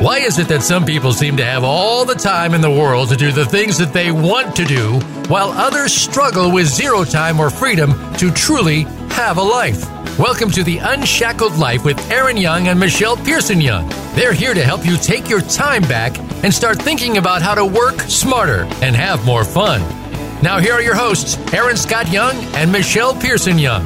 Why is it that some people seem to have all the time in the world to do the things that they want to do, while others struggle with zero time or freedom to truly have a life? Welcome to the Unshackled Life with Aaron Young and Michelle Pearson Young. They're here to help you take your time back and start thinking about how to work smarter and have more fun. Now, here are your hosts, Aaron Scott Young and Michelle Pearson Young.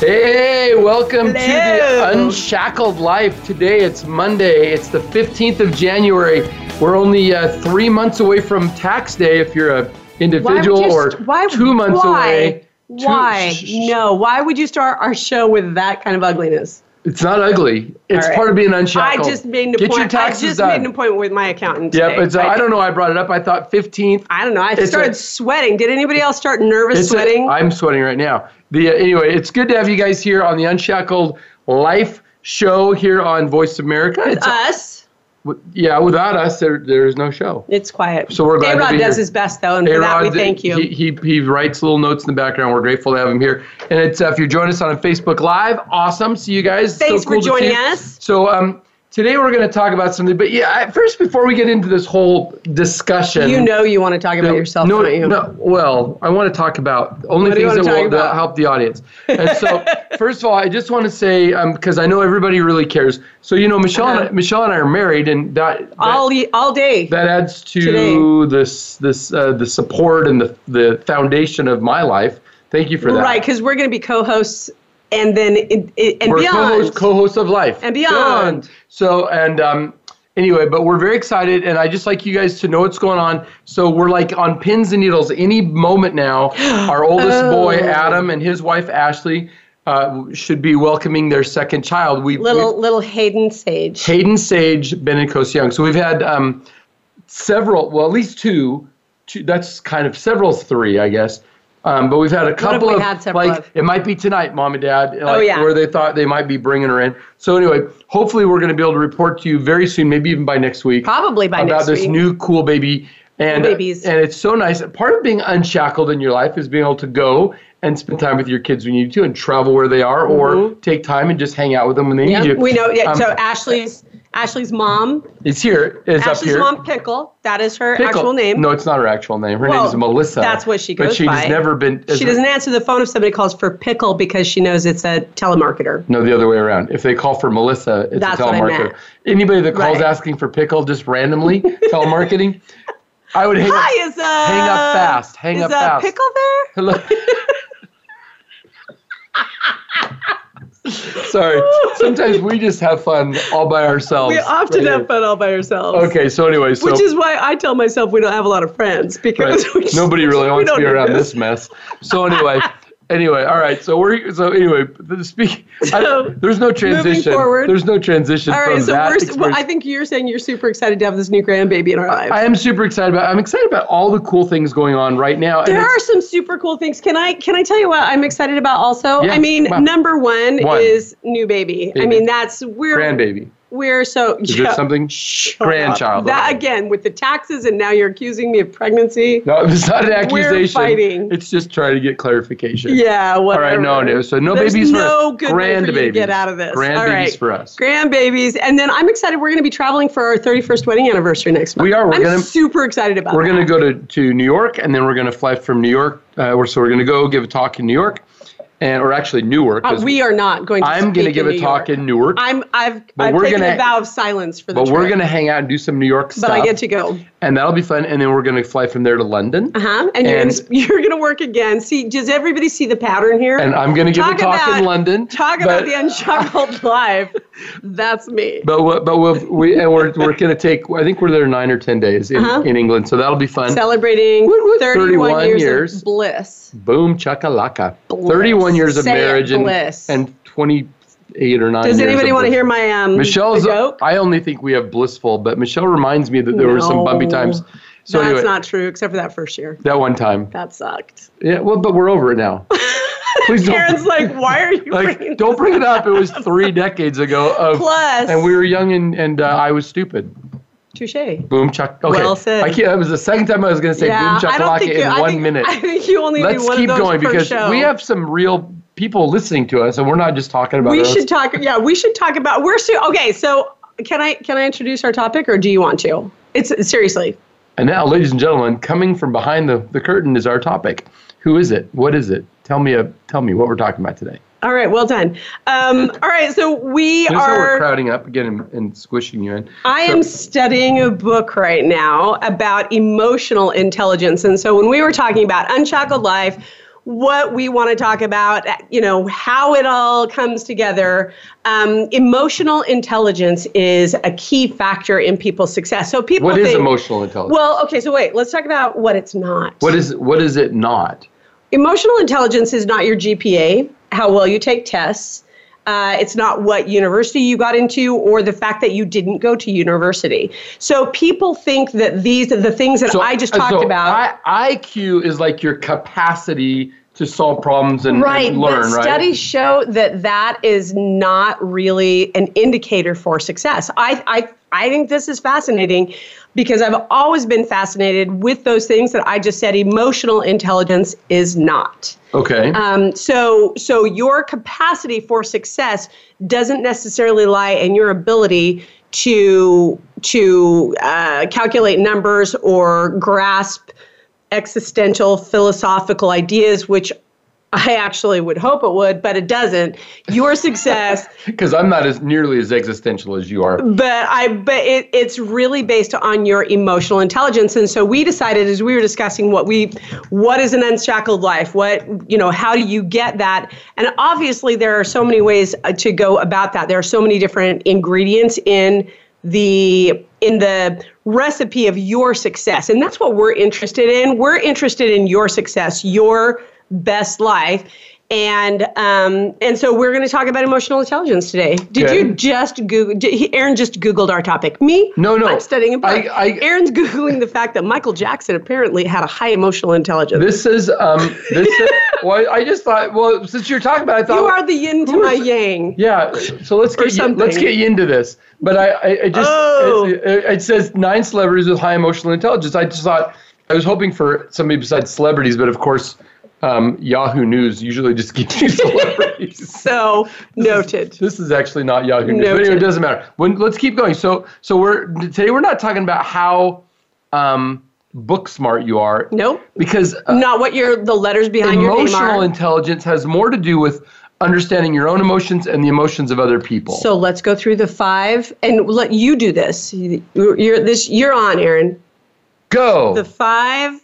Hey, welcome to the Unshackled Life. Today it's Monday. It's the 15th of January. We're only uh, three months away from tax day if you're a individual you or st- why- two months why? away. Two- Why? sh- sh- no. Why would you start our show with that kind of ugliness? It's not ugly. It's right. part of being unshackled. I just made an Get your appointment. I just done. made an appointment with my accountant. Yep, today. it's, I don't know. I brought it up. I thought 15th. I don't know. I started a- sweating. Did anybody else start nervous sweating? I'm sweating right now. The uh, anyway, it's good to have you guys here on the Unshackled Life show here on Voice America. It's, Us. w- yeah, without us, there there is no show. It's quiet. So we're glad to A-Rod be does here. his best though, and for that we thank you. He, he, he writes little notes in the background. We're grateful to have him here. And it's uh, if you're joining us on Facebook Live, awesome. See you guys. Thanks so cool for joining us. So um, today we're going to talk about something. But yeah, I- first before we get into this whole discussion, you know you want to talk about no, yourself, no, don't you? no. Well, I want to talk about only What things that will that help the audience. And so, first of all, I just want to say because I know everybody really cares. So you know, Michelle, Uh-huh. and, Michelle and I are married, and that, that all all day. that adds to Today. this this uh, the support and the the foundation of my life. Thank you for that. right, because we're going to be co-hosts, and then it, it, and We're beyond. co-host, co-host of life And beyond. So and um, anyway, but we're very excited, and I just like you guys to know what's going on. So we're like on pins and needles. Any moment now, our oldest boy Oh. Adam and his wife Ashley uh, should be welcoming their second child. We little we- little Hayden Sage. Hayden Sage, Ben and Kos Young. So we've had um, several, well, at least two, two. That's kind of several, three, I guess. Um, but we've had a couple of like of? it might be tonight, mom and dad, like, Oh, yeah. where they thought they might be bringing her in. So anyway, hopefully we're going to be able to report to you very soon, maybe even by next week, Probably by about this week. new cool baby. And babies. and it's so nice. Part of being unshackled in your life is being able to go and spend time with your kids when you need to, and travel where they are, or take time and just hang out with them when they Mm-hmm. Yeah, need you. we know. Yeah, Um, so Ashley's Ashley's mom, it's here. It's up Ashley's here. mom Pickle. That is her Pickle. actual name. No, it's not her actual name. Her Well, name is Melissa. that's what she goes But she's by. never been. she doesn't answer the phone if somebody calls for Pickle because she knows it's a telemarketer. No, the other way around. If they call for Melissa, it's That's a what I telemarketer. meant. Anybody that calls Right. asking for pickle just randomly, telemarketing, I would hang up. Hi, is uh hang up fast. Hang is up uh, fast. Pickle there? Hello. Sorry. Sometimes we just have fun all by ourselves. We often right have here. fun all by ourselves. Okay, so anyway, so Which is why I tell myself we don't have a lot of friends because Right. just- Nobody really wants to be around this mess. So anyway, anyway, all right. So we're so anyway. The speak. So, there's no transition. forward. There's no transition All right. so that Well. I think you're saying you're super excited to have this new grandbaby in our lives. I am super excited about. I'm excited about all the cool things going on right now. There are some super cool things. Can I can I tell you what I'm excited about also? Yeah, I mean, wow. number one, One. is new baby. I mean, that's we're grandbaby. We're so Is yeah. there something? Grandchild. That again with the taxes, and now you're accusing me of pregnancy. No, it's not an accusation. we're fighting. It's just trying to get clarification. Yeah, All whatever. right, no, no. So no There's babies no for good way for to get out of this. All Grandbabies right. for us. Grandbabies, and then I'm excited. We're going to be traveling for our 31st wedding anniversary next month. We are. We're I'm gonna- super excited about. We're going to go to, to New York, and then we're going to fly from New York. Uh, we're, so we're going to go give a talk in New York, and or actually Newark. Uh, we are not going to. I'm going to give a New talk York. in Newark, I'm. I've. But I've we're taken gonna- a vow of silence for the but trip. we're going to hang out and do some New York stuff. But I get to go. and that'll be fun. And then we're going to fly from there to London. Uh huh. And, you're And- you're going to work again. See, does everybody see the pattern here? And I'm going to give Talk a talk about- in London. Talk but, about the unshackled life. That's me. But we'll, but we'll, we and we're we're going to take. I think we're there nine or ten days in, Uh-huh. in England, so that'll be fun. Celebrating Woot, woot, 31, 31 years, years. of bliss. Boom chakalaka. Bliss. Thirty-one years of marriage and and twenty-eight or nine. Does years anybody want to hear my um Michelle's. joke? I only think we have blissful, but Michelle reminds me that there were some bumpy times. So That's anyway, not true, except for that first year. that one time. That sucked. Yeah. Well, but we're over it now. Please don't. Karen's like, why are you like, don't bring it up. It was three decades ago. Of, Plus, and we were young and and uh, I was stupid. Touche. Boom chuck. Okay. Well said. I can't, that was the second time I was going to say Yeah, boom chakalaka you, in I one think, minute. I think you only Let's do one keep of those going because show. we have some real people listening to us, and we're not just talking about we us. should talk. Yeah, we should talk about. We're so okay. So can I can I introduce our topic, or do you want to? It's seriously. And now, ladies and gentlemen, coming from behind the, the curtain is our topic. Who is it? What is it? Tell me, a, tell me what we're talking about today. All right, well done. Um, all right, so we Notice how we're crowding up again and, and squishing you in. I So- am studying a book right now about emotional intelligence. And so when we were talking about Unshackled Life, what we want to talk about, you know, how it all comes together, um, emotional intelligence is a key factor in people's success. So people What is think, emotional intelligence? Well, okay, so wait, let's talk about what it's not. what is what is it not? Emotional intelligence is not your GPA, how well you take tests. Uh, it's not what university you got into or the fact that you didn't go to university. So people think that these are the things that I just uh, talked so about. I, IQ is like your capacity to solve problems and, Right, and learn, but right? studies show that that is not really an indicator for success. I, I, I think this is fascinating because I've always been fascinated with those things that I just said. Emotional intelligence is not. Okay. Um, so, so your capacity for success doesn't necessarily lie in your ability to to uh, calculate numbers or grasp existential philosophical ideas, which I actually would hope it would, but it doesn't. Your success Because I'm not as nearly as existential as you are. but I but it, it's really based on your emotional intelligence. And so we decided as we were discussing what we what is an unshackled life? What you know how do you get that? And obviously there are so many ways uh, to go about that. There are so many different ingredients in the in the recipe of your success. And that's what we're interested in. We're interested in your success your best life and um, and so we're going to talk about emotional intelligence today. Did Okay. you just Google? Did he, Aaron just Googled our topic. Me? No, no. I'm studying. I- I- Aaron's googling the fact that Michael Jackson apparently had a high emotional intelligence. This is um this is, well I just thought well since you're talking about it, I thought you are the yin to my yang. Yeah, so let's get you, let's get you into this. But I, I, I just Oh. it- it says nine celebrities with high emotional intelligence. I just thought I was hoping for somebody besides celebrities, but of course, um, Yahoo News usually just gives you celebrities. So noted. This is actually not Yahoo News, but anyway, it doesn't matter. When, let's keep going. So, so we're today we're not talking about how um, book smart you are, Nope. because uh, Not what your the letters behind your name emotional intelligence has more to do with understanding your own emotions and the emotions of other people. so let's go through the five and let you do this. You're this. You're on, Aaron. go. the five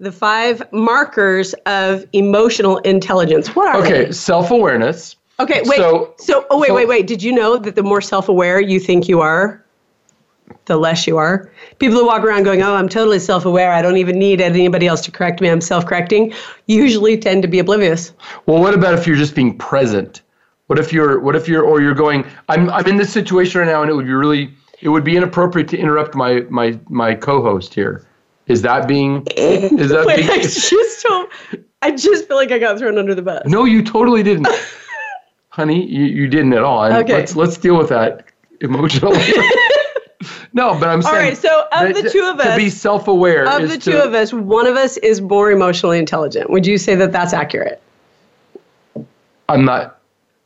the five markers of emotional intelligence. What are okay, they? self-awareness. okay wait. So- so, oh wait so- wait wait. Did you know that the more self-aware you think you are the less you are? People who walk around going oh i'm totally self-aware. I don't even need anybody else to correct me. I'm self-correcting usually tend to be oblivious. Well, what about if you're just being present? What if you're what if you're or you're going I'm I'm in this situation right now and it would be really it would be inappropriate to interrupt my my my co-host here. Is that being is that wait i just don't i just feel like i got thrown under the bus No, you totally didn't. Honey, you, you didn't at all. And Okay. let's let's deal with that emotionally. no, but I'm saying all right so of the two of us, to be self-aware Of the two to- of us, one of us is more emotionally intelligent. Would you say that that's accurate? I'm not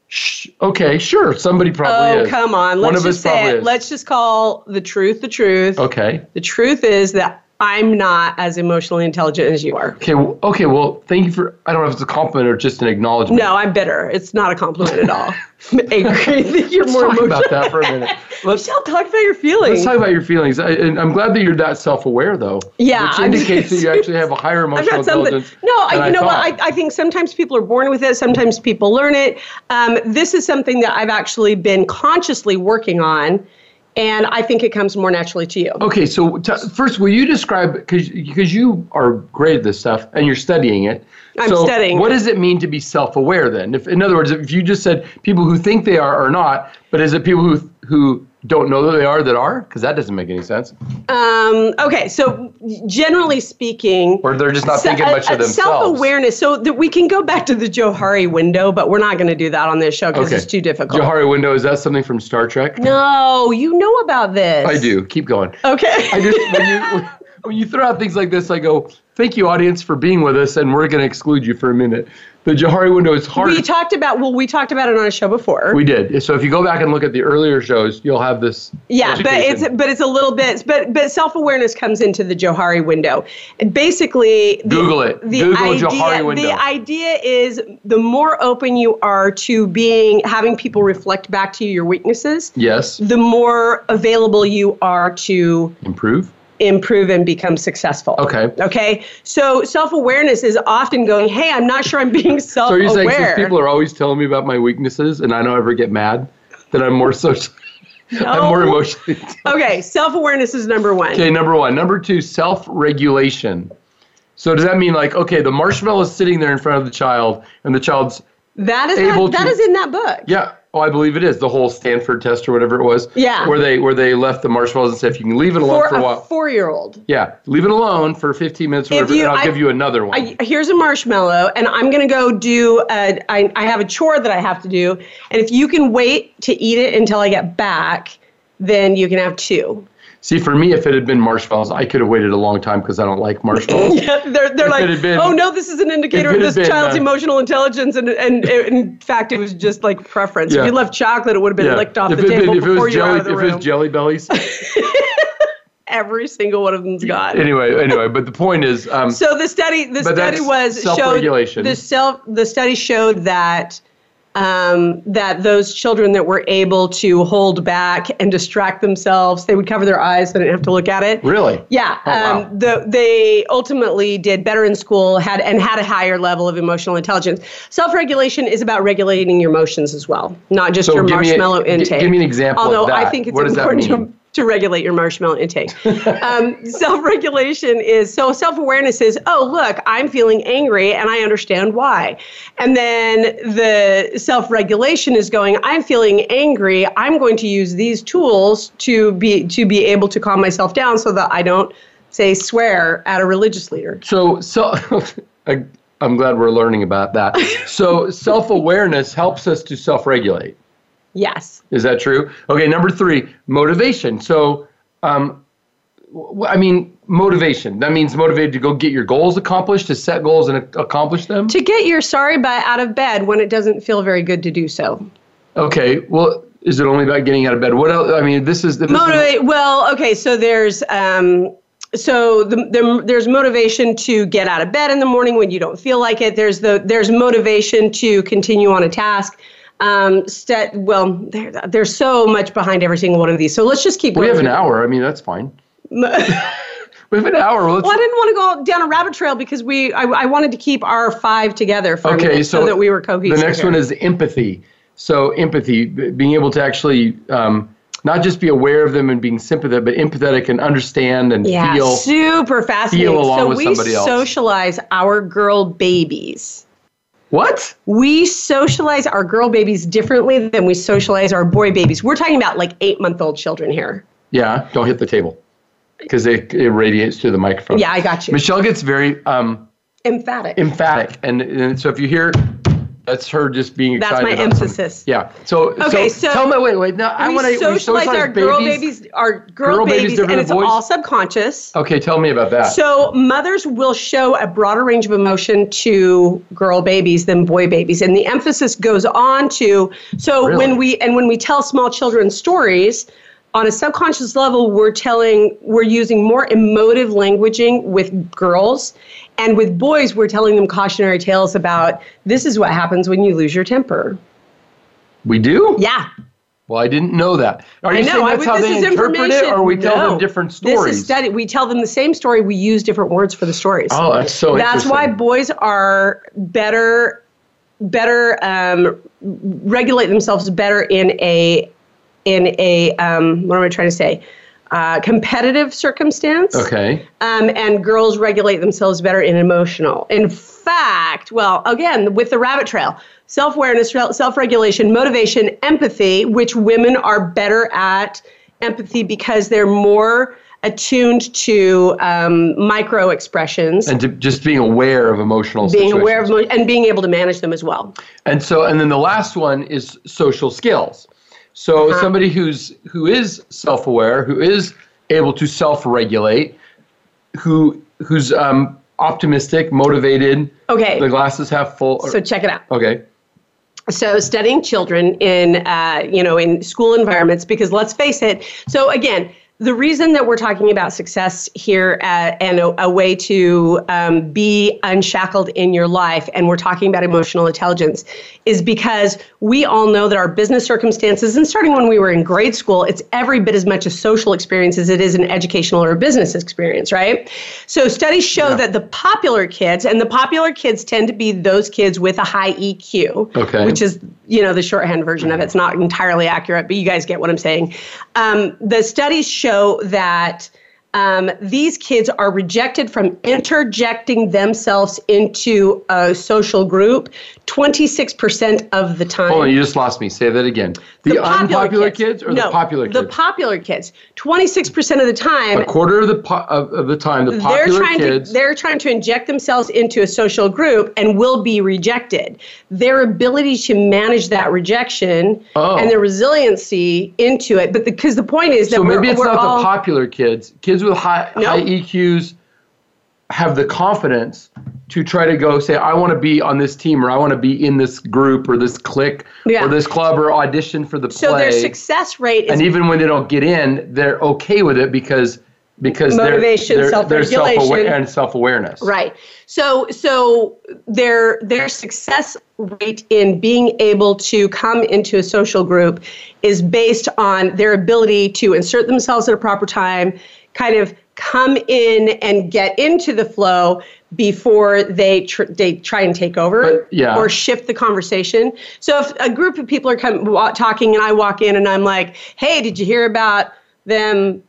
sh- okay, sure. Somebody probably oh, is. come on. Let's us just say it. is. Let's just call the truth the truth. Okay. The truth is that I'm not as emotionally intelligent as you are. Okay. Well, okay. Well, thank you for. I don't know if it's a compliment or just an acknowledgement. No, I'm bitter. It's not a compliment at all. I'm angry that you're Let's more talk emotional. about that for a minute. Let's Michelle, talk about your feelings. let's talk about your feelings. I, and I'm glad that you're that self-aware, though. Yeah, Which indicates that you actually have a higher emotional something. intelligence. No, I, you know what? I, I think sometimes people are born with it. Sometimes people learn it. Um, this is something that I've actually been consciously working on, and I think it comes more naturally to you. Okay, so t- first, will you describe because because you are great at this stuff and you're studying it. I'm so studying What does it mean to be self-aware then? If, in other words, if you just said people who think they are are not, but is it people who who don't know that they are that are? Because that doesn't make any sense. Um, okay, so generally speaking, Or they're just not se- thinking a- much of themselves. Self-awareness. So that we can go back to the Johari window, but we're not going to do that on this show because Okay. it's too difficult. Johari window is that something from Star Trek? No, you know about this. I do. Keep going. Okay. I just when you when you throw out things like this, I go, "Thank you, audience, for being with us," and we're going to exclude you for a minute. The Johari window is hard. We talked about well, we talked about it on a show before. We did. So if you go back and look at the earlier shows, you'll have this. Yeah, but it's but it's a little bit but but self awareness comes into the Johari window, and basically the, Google it. The Google idea, Johari window. The idea is the more open you are to being having people reflect back to you your weaknesses, yes. the more available you are to Improve. Improve and become successful. Okay. Okay. So self awareness is often going, hey, I'm not sure I'm being self aware. So you're saying since people are always telling me about my weaknesses and I don't ever get mad, that I'm more social, I'm more No. emotionally. okay. Self awareness is number one. Okay, number one. Number two, self-regulation. So does that mean like, okay, the marshmallow is sitting there in front of the child, and the child's That is Able that, that to- is in that book. yeah. Oh, I believe it is the whole Stanford test or whatever it was. Yeah. Where they where they left the marshmallows and said, if you can leave it alone For for a a while, four year old. yeah, leave it alone for 15 minutes or If whatever, you- and I'll I- give you another one. I, here's a marshmallow, and I'm gonna go do. A, I, I have a chore that I have to do, and if you can wait to eat it until I get back, then you can have two. See, for me, if it had been marshmallows, I could have waited a long time because I don't like marshmallows. Yeah, they're they're If like, been- oh no, this is an indicator of this been, child's uh, emotional intelligence, and and in fact, it was just like preference. Yeah. If you left chocolate, it would have been Yeah. licked off if the table been, if it before was you were jelly, out of the if it was jelly bellies. Every single one of them's gone. anyway, anyway, but the point is, um, So the study, the study was showed the self. The study showed that um, that those children that were able to hold back and distract themselves, they would cover their eyes, they didn't have to look at it. really, Yeah, Oh, wow. um, the, they ultimately did better in school, had and had a higher level of emotional intelligence. Self-regulation is about regulating your emotions as well, not just So your a- marshmallow gi- intake. give me an example of Although I think it's What does that important to? To regulate your marshmallow intake. um, self-regulation is so self-awareness is oh look I'm feeling angry and I understand why, and then the self-regulation is going I'm feeling angry I'm going to use these tools to be to be able to calm myself down so that I don't say swear at a religious leader. So, so I, I'm glad we're learning about that. So, self-awareness helps us to self-regulate. Yes. Is that true? Okay, number three, motivation. So, um, w- I mean, motivation. That means motivated to go get your goals accomplished, to set goals and ac- accomplish them. To get your sorry butt out of bed when it doesn't feel very good to do so. Okay, well, is it only about getting out of bed? What else? I mean, this is is- Motivate. Well, okay. So there's um, so the, the, there's motivation to get out of bed in the morning when you don't feel like it. There's the there's motivation to continue on a task. Um, st- well, there, there's so much behind every single one of these. So let's just keep. we have an hour. I mean, that's fine. We have an hour. Let's, I didn't want to go down a rabbit trail because we I, I wanted to keep our five together for Okay, minute so so, that we were cohesive. The next here. one is empathy. So empathy, being able to actually um, not just be aware of them and being sympathetic, but empathetic and understand and yeah, feel. super fascinating. Feel along so with we somebody else. socialize our girl babies. What? we socialize our girl babies differently than we socialize our boy babies. We're talking about like eight month old children here. Yeah, don't hit the table because it, it radiates through the microphone. Yeah, I got you. Michelle gets very um, Emphatic. emphatic, and, and so if you hear, that's her just being That's excited. That's my about something. emphasis. Yeah. So Okay, so- tell me. Wait, wait. No, I want to. socialize our girl babies, our girl, Girl babies babies, and it's boys? all subconscious. Okay, tell me about that. So mothers will show a broader range of emotion to girl babies than boy babies, and the emphasis goes on to. So Really? when we and when we tell small children stories, on a subconscious level, we're telling we're using more emotive languaging with girls, and with boys, we're telling them cautionary tales about this is what happens when you lose your temper. we do. Yeah, Well, I didn't know that. Are you I know. saying that's would- how they interpret it, or we tell No. them different This stories? is study. We tell them the same story. We use different words for the stories. oh, that's so interesting. That's why boys are better, better um, regulate themselves better in a in a um, what am I trying to say? Uh, competitive circumstance. Okay. Um, and girls regulate themselves better in emotional. In fact, well, again, with the rabbit trail, self awareness, self regulation, motivation, empathy, which women are better at empathy because they're more attuned to um, micro expressions, And to just being aware of emotional being situations. aware of emo- and being able to manage them as well. And so, and then the last one is social skills. So Uh-huh. somebody who's who is self-aware, who is able to self-regulate, who who's um, optimistic, motivated. Okay. The glass is half full. So check it out. okay. so studying children in uh, you know in school environments because let's face it so again the reason that we're talking about success here uh, and a, a, way to um, be unshackled in your life, and we're talking about emotional intelligence, is because we all know that our business circumstances, and starting when we were in grade school, it's every bit as much a social experience as it is an educational or a business experience, right? So studies show yeah. that the popular kids, and the popular kids tend to be those kids with a high EQ, okay. which is you know the shorthand version of it. It's not entirely accurate, but you guys get what I'm saying. Um, the studies show that um, these kids are rejected from interjecting themselves into a social group 26% of the time. Hold on, you just lost me. Say that again. The, the unpopular kids, kids, or no, the popular kids? The popular kids. 26% of the time. A quarter of the po- of, of, the time, the popular they're trying kids. To, they're trying to inject themselves into a social group and will be rejected. Their ability to manage that rejection oh. and their resiliency into it. But because the, the, point is that so maybe it's not all, the popular kids. Kids with high, nope. high EQs have the confidence to try to go say, I want to be on this team or I want to be in this group or this clique yeah. or this club or audition for the play. So their success rate is. And even when they don't get in, they're okay with it because because motivation, they're, they're, self-regulation, they're and self-awareness. Right. So so their their success rate in being able to come into a social group is based on their ability to insert themselves at a proper time, kind of come in and get into the flow before they tr- they try and take over but, yeah. or shift the conversation. So if a group of people are come, talking and I walk in and I'm like, "Hey, did you hear about them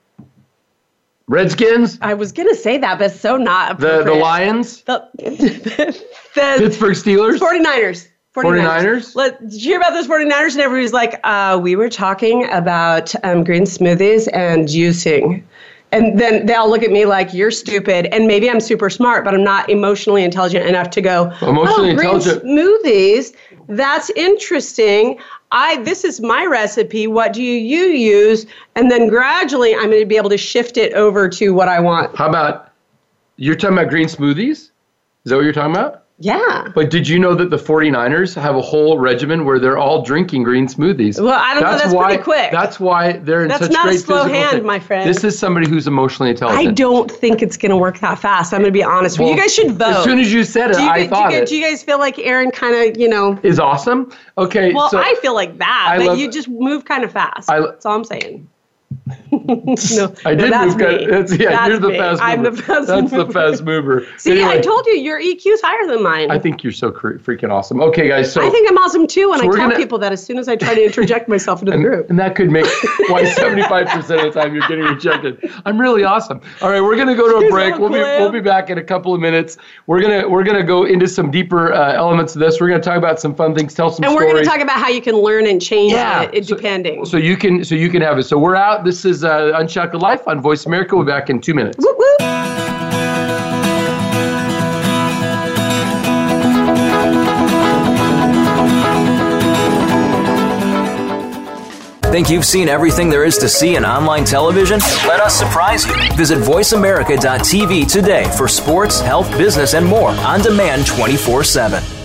Redskins? I was going to say that, but so not The the Lions? The, the Pittsburgh Steelers? 49ers. 49ers. 49ers? Let, did you hear about those 49ers? And everybody's like, uh, we were talking about um, green smoothies and juicing. And then they'll look at me like you're stupid, and maybe I'm super smart, but I'm not emotionally intelligent enough to go. Emotionally oh, intelligent smoothies. That's interesting. I this is my recipe. What do you, you use? And then gradually, I'm going to be able to shift it over to what I want. How about you're talking about green smoothies? Is that what you're talking about? Yeah. But did you know that the 49ers have a whole regimen where they're all drinking green smoothies? Well, I don't that's know. That's why, pretty quick. That's why they're in that's such not great a slow hand, thing. my friend. This is somebody who's emotionally intelligent. I don't think it's going to work that fast. I'm going to be honest. Well, you guys should vote. As soon as you said it, you, I thought do you, it. Do you guys feel like Aaron kind of, you know, is awesome? Okay. Well, so I feel like that, I but love, you just move kind of fast. I, that's all I'm saying. No, I did move. Kind of, yeah, that's you're the me. fast mover. I'm the fast that's mover. the fast mover. See, anyway, I told you your EQ's higher than mine. I think you're so cre- freaking awesome. Okay, guys. So I think I'm awesome too, and so I tell gonna, people that as soon as I try to interject myself into and, the group. And that could make why 75% of the time you're getting rejected. I'm really awesome. All right, we're gonna go to a break. We'll be we'll be back in a couple of minutes. We're gonna we're gonna go into some deeper uh, elements of this. We're gonna talk about some fun things, tell some stories. and stories. we're gonna talk about how you can learn and change yeah. it, it so, depending. So you can so you can have it. So we're out. This is uh, Unshackled Life on Voice America. We'll be back in two minutes. Whoop, whoop. Think you've seen everything there is to see in online television? Let us surprise you. Visit VoiceAmerica.tv today for sports, health, business, and more on demand 24 7.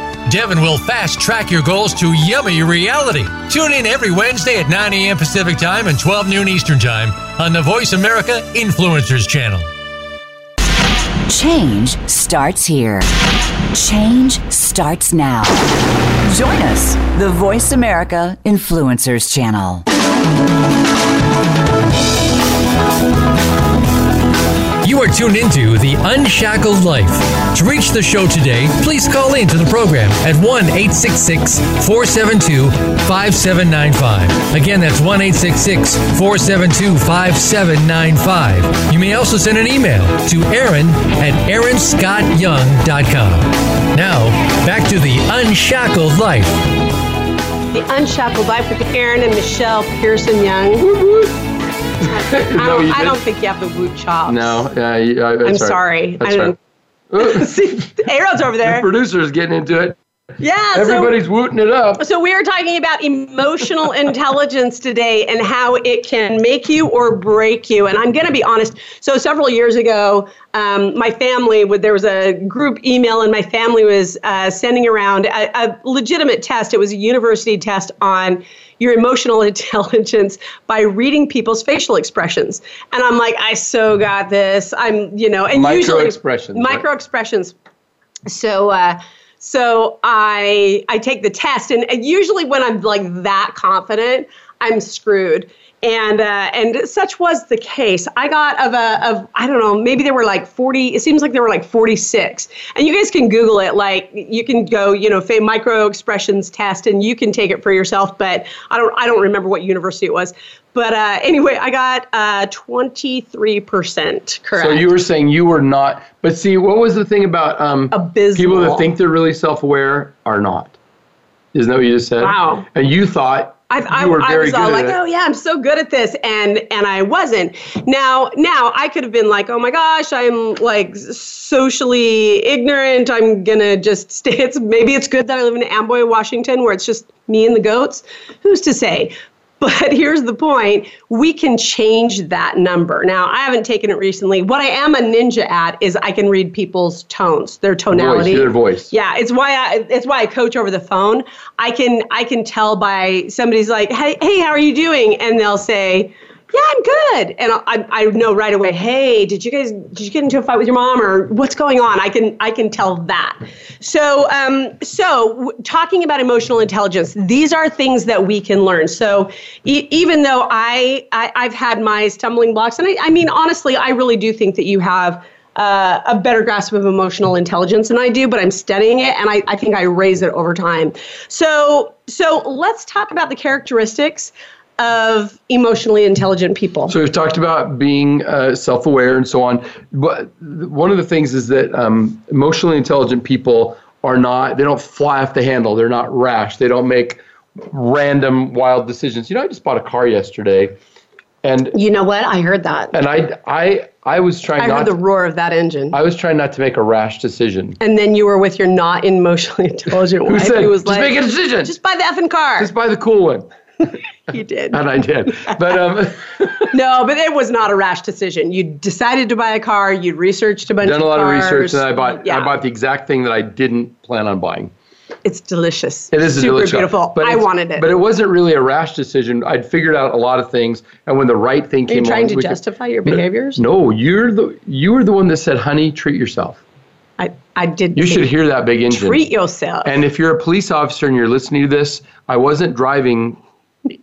Devin will fast track your goals to yummy reality. Tune in every Wednesday at 9 a.m. Pacific Time and 12 noon Eastern Time on the Voice America Influencers Channel. Change starts here. Change starts now. Join us, the Voice America Influencers Channel. You are tuned into The Unshackled Life. To reach the show today, please call in to the program at 1 866 472 5795. Again, that's 1 866 472 5795. You may also send an email to Aaron at aaronscottyoung.com. Now, back to The Unshackled Life. The Unshackled Life with Aaron and Michelle Pearson Young. I, No, don't, you I don't think you have the woot chops. No, you- uh, I'm right. sorry. That's I don't. See, Aaron's over there. The producer's getting into it. Yeah. so- Everybody's wooting it up. So we are talking about emotional intelligence today and how it can make you or break you. And I'm going to be honest. So several years ago, um, my family would there was a group email, and my family was uh, sending around a, a legitimate test. It was a university test on your emotional intelligence by reading people's facial expressions. And I'm like, I so got this. I'm, you know, and Micro usually expressions, right? micro expressions. So. Uh, so I I take the test, and usually when I'm like that confident, I'm screwed. And uh, and such was the case. I got of a of I don't know maybe there were like 40. It seems like there were like 46. And you guys can Google it. Like you can go you know micro expressions test, and you can take it for yourself. But I don't I don't remember what university it was. But uh, anyway, I got uh, 23% correct. So you were saying you were not, but see, what was the thing about um, Abysmal. people that think they're really self-aware are not? Isn't that what you just said? Wow. And you thought I, I, I was all like, oh yeah, I'm so good at this, and and I wasn't. Now, now I could have been like, oh my gosh, I'm like socially ignorant. I'm gonna just stay. It's maybe it's good that I live in Amboy, Washington, where it's just me and the goats. Who's to say? But here's the point we can change that number. Now, I haven't taken it recently. What I am a ninja at is I can read people's tones, their tonality. Voice, their voice. Yeah, it's why I it's why I coach over the phone. I can I can tell by somebody's like, hey, hey, how are you doing? And they'll say, yeah, I'm good. And I, I know right away, hey, did you guys did you get into a fight with your mom or what's going on? I can I can tell that. So um so w- talking about emotional intelligence, these are things that we can learn. So e- even though I, I I've had my stumbling blocks, and I, I mean honestly, I really do think that you have uh, a better grasp of emotional intelligence than I do, but I'm studying it, and I, I think I raise it over time. So, so let's talk about the characteristics of emotionally intelligent people. So we've talked about being uh, self-aware and so on. But one of the things is that um, emotionally intelligent people are not. They don't fly off the handle. They're not rash. They don't make random wild decisions. You know, I just bought a car yesterday, and you know what? I heard that. and I I I was trying I not. heard the to, roar of that engine. I was trying not to make a rash decision. and then you were with your not emotionally intelligent Who wife. said, who was "Just like, make a decision. Just buy the effing car. Just buy the cool one. you did. And I did. But um, No, but it was not a rash decision. You decided to buy a car. You researched a bunch of things. done a of lot of cars. research, and I bought Yeah, I bought the exact thing that I didn't plan on buying. it's delicious. It is super delicious. beautiful. I wanted it. But it wasn't really a rash decision. I'd figured out a lot of things, and when the right thing came, Are came you trying along, to we could- justify your behaviors? No, you're the you were the one that said, "Honey, treat yourself." I, I did. You should hear that big engine. Treat yourself. And if you're a police officer and you're listening to this, I wasn't driving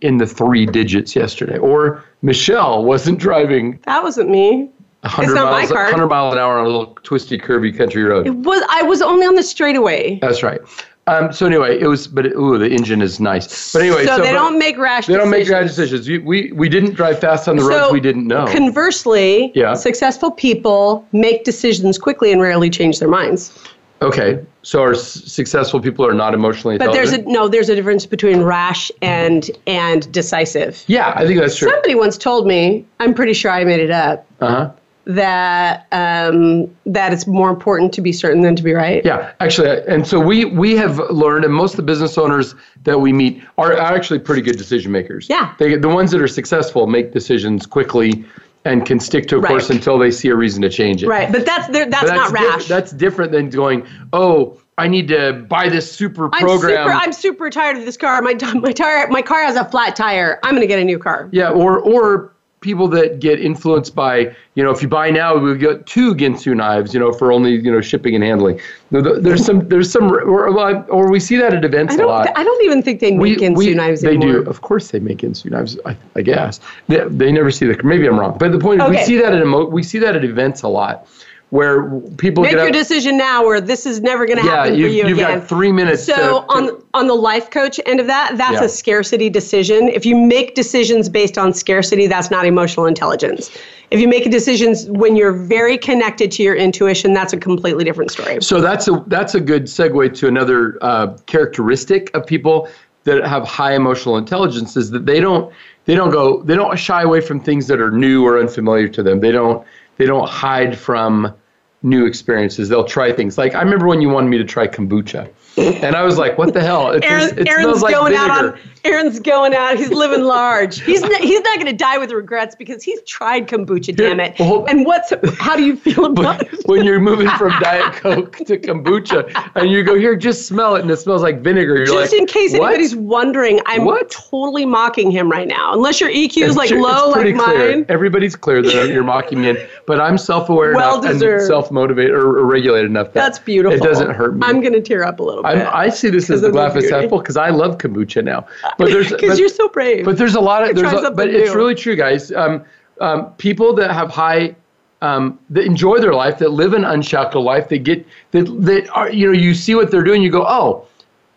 in the three digits yesterday, or Michelle wasn't driving that wasn't me. 100 not my miles, car. 100 miles an hour on a little twisty, curvy country road. It was. I was only on the straightaway. That's right. Um, so anyway, it was, but it, ooh, the engine is nice. But anyway, so, so, they don't make rash. they don't make decisions. bad decisions. You, we we didn't drive fast on the roads So, we didn't know. Conversely, Yeah. successful people make decisions quickly and rarely change their minds. Okay, so our s- successful people are not emotionally But there's a no. There's a difference between rash and and decisive. yeah, I think that's true. Somebody once told me, I'm pretty sure I made it up, Uh huh. that um, that it's more important to be certain than to be right. Yeah, actually, and so we we have learned, and most of the business owners that we meet are actually pretty good decision makers. Yeah. they the ones that are successful make decisions quickly and can stick to a Right. course until they see a reason to change it. Right, but that's there- that's, But not rash. that's different than going, oh, I need to buy this super I'm program. super. I'm super tired of this car. My my tire. My car has a flat tire. I'm going to get a new car. yeah, or or people that get influenced by, you know, if you buy now, we get two Ginsu knives, you know, for only, you know, shipping and handling. There's some, there's some, or, or we see that at events I a don't, lot. I don't even think they make Ginsu knives they anymore. do. Of course, they make Ginsu knives. I, I guess they, they never see the. Maybe I'm wrong, but the point is, we see that at we see that at events a lot, where people Make your up, decision now, or this is never going to Yeah, happen you, for you you've again. got three minutes. So to, to- on on the life coach end of that, that's Yeah. a scarcity decision. If you make decisions based on scarcity, that's not emotional intelligence. If you make decisions when you're very connected to your intuition, that's a completely different story. So that's a that's a good segue to another uh, characteristic of people that have high emotional intelligence is that they don't they don't go they don't shy away from things that are new or unfamiliar to them. They don't they don't hide from new experiences. They'll try things like I remember when you wanted me to try kombucha, and I was like, "What the hell? It, Aaron, it Aaron's smells like going vinegar." out on. Aaron's going out. He's living large. He's not, he's not going to die with regrets because he's tried kombucha. Damn it! well- and what's how do you feel about it? when you're moving from Diet Coke to kombucha, and you go here, just smell it, and it smells like vinegar. You're Just like, in case "What?" anybody's wondering, I'm What? totally mocking him right now. Unless your EQ is like low like clear. mine. Everybody's clear that you're mocking me, in, but I'm self-aware Well enough and self-motivated or, or regulated enough that That's beautiful. It doesn't hurt me. I'm going to tear up a little bit. I'm, I see this as the glass is half full because I love kombucha now. But there's Because you're so brave. but there's a lot of there's a, but it's really true, guys. Um, um, people that have high um, that enjoy their life, that live an unshackled life, that get that that are you know you see what they're doing, you go, oh,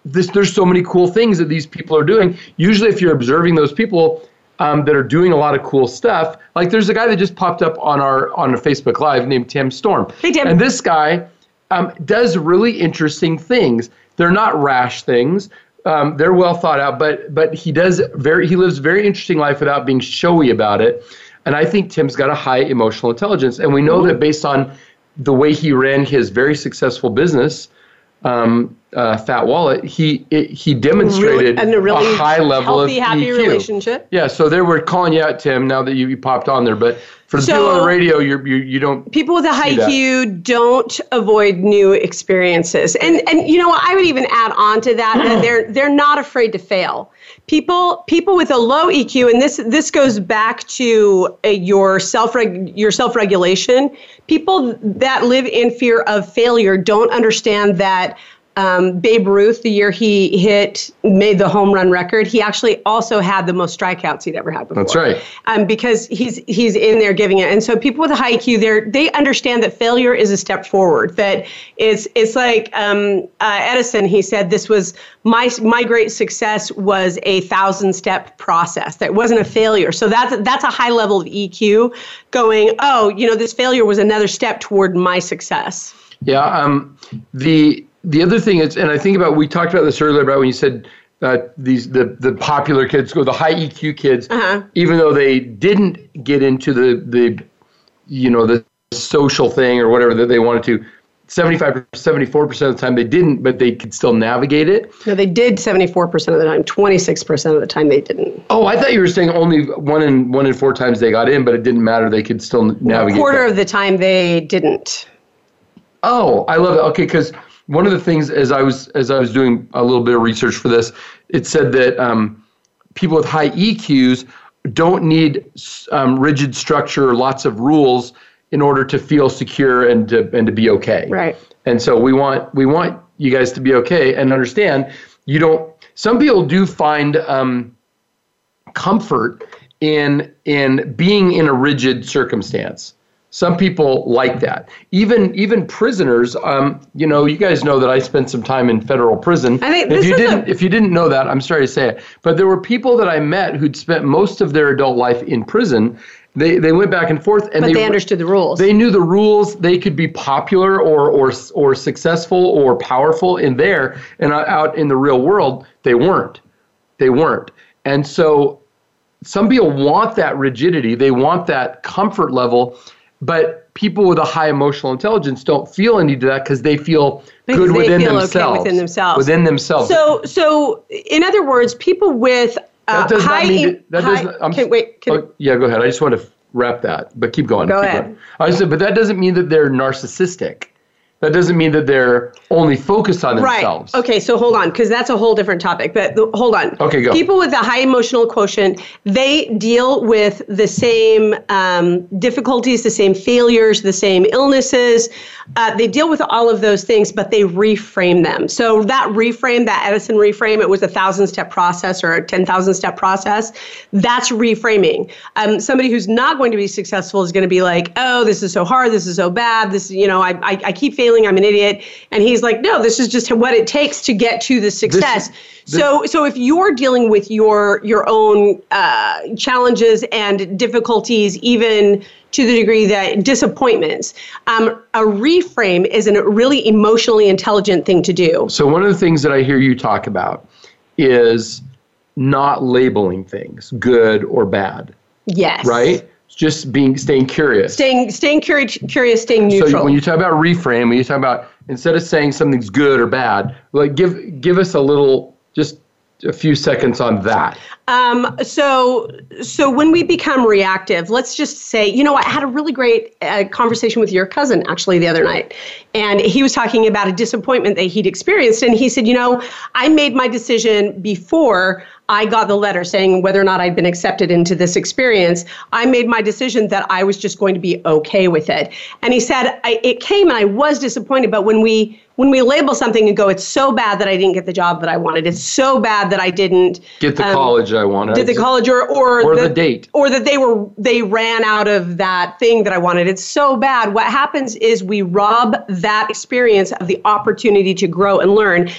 this there's so many cool things that these people are doing. Usually, if you're observing those people. Um, that are doing a lot of cool stuff. Like there's a guy that just popped up on our on a Facebook Live named Tim Storm. Hey, Tim. And this guy um, does really interesting things. They're not rash things. Um, they're well thought out, but but he does very he lives very interesting life without being showy about it. And I think Tim's got a high emotional intelligence, and we know that based on the way he ran his very successful business, um, uh, Fat Wallet, he it, he demonstrated and a really high level healthy, of happy EQ. relationship. Yeah, so they were calling you out, Tim. Now that you, you popped on there, but for the So- people on the radio, you're, you you don't People with a high that. IQ don't avoid new experiences, and and you know? I would even add on to that that they're they're not afraid to fail. People people with a low EQ, and this this goes back to uh, your self your self regulation. People that live in fear of failure don't understand that. Um, Babe Ruth, the year he hit, made the home run record. He actually also had the most strikeouts he'd ever had before. That's right. Um, because he's he's in there giving it, and so people with a high IQ, they they understand that failure is a step forward. That it's it's like um, uh, Edison. He said this was my my great success was a thousand step process. That wasn't a failure. So that's that's a high level of EQ. Going, oh, you know, this failure was another step toward my success. Yeah. Um, the the other thing is, and I think about we talked about this earlier about when you said uh, these the the popular kids go the high EQ kids, Uh-huh. even though they didn't get into the the you know the social thing or whatever that they wanted to. 75 74% of the time they didn't but they could still navigate it No, they did 74% of the time. 26% of the time they didn't. oh i thought you were saying only one in one in four times they got in but it didn't matter they could still navigate A quarter that. of the time they didn't. Oh, I love it. Okay, because one of the things as I was as I was doing a little bit of research for this, it said that um, people with high EQs don't need um, rigid structure or lots of rules in order to feel secure and to and to be okay. Right. And so we want we want you guys to be okay and understand you don't. Some people do find um, comfort in in being in a rigid circumstance. Some people like that. Even even prisoners. Um, you know, you guys know that I spent some time in federal prison. I think if this you is a- didn't, if you didn't know that, I'm sorry to say it. But there were people that I met who'd spent most of their adult life in prison. They they went back and forth, and But they, they understood the rules. They knew the rules. They could be popular or or or successful or powerful in there, and out in the real world, they weren't. They weren't. And so some people want that rigidity, they want that comfort level, but people with a high emotional intelligence don't feel any of that because they feel Because good they within feel okay within themselves. Within themselves. So, so in other words, people with uh, that does high, not mean that, that high does not, I'm, can, wait, can, oh, yeah, go ahead. I just want to wrap that, but keep going. Go keep ahead. going. I said, but that doesn't mean that they're narcissistic. That doesn't mean that they're only focused on themselves. Right. Okay, so hold on, because that's a whole different topic. But the, hold on. Okay, go. People with a high emotional quotient, they deal with the same um, difficulties, the same failures, the same illnesses. Uh, they deal with all of those things, but they reframe them. So that reframe, that Edison reframe, it was a thousand step process or a 10,000 step process. That's reframing. Um, somebody who's not going to be successful is going to be like, oh, this is so hard. This is so bad. This, you know, I, I, I keep failing I'm an idiot. And he's like, no, this is just what it takes to get to the success. This, this, so, so if you're dealing with your your own uh, challenges and difficulties, even to the degree that disappointments, um, a reframe is a really emotionally intelligent thing to do. So, one of the things that I hear you talk about is not labeling things good or bad. Yes. Right? Just being staying curious. Staying staying curious, curious, staying neutral. So when you talk about reframe, when you talk about instead of saying something's good or bad, like give give us a little just a few seconds on that. Um, so, so when we become reactive, let's just say, you know, I had a really great uh, conversation with your cousin actually the other night, and he was talking about a disappointment that he'd experienced, and he said, you know, I made my decision before I got the letter saying whether or not I'd been accepted into this experience. I made my decision that I was just going to be okay with it, and he said I, it came, and I was disappointed, but when we when we label something and go, it's so bad that I didn't get the job that I wanted. It's so bad that I didn't get the um, college I wanted. Did the college or or, or the, the, date or that they were they ran out of that thing that I wanted. It's so bad. What happens is we rob that experience of the opportunity to grow and learn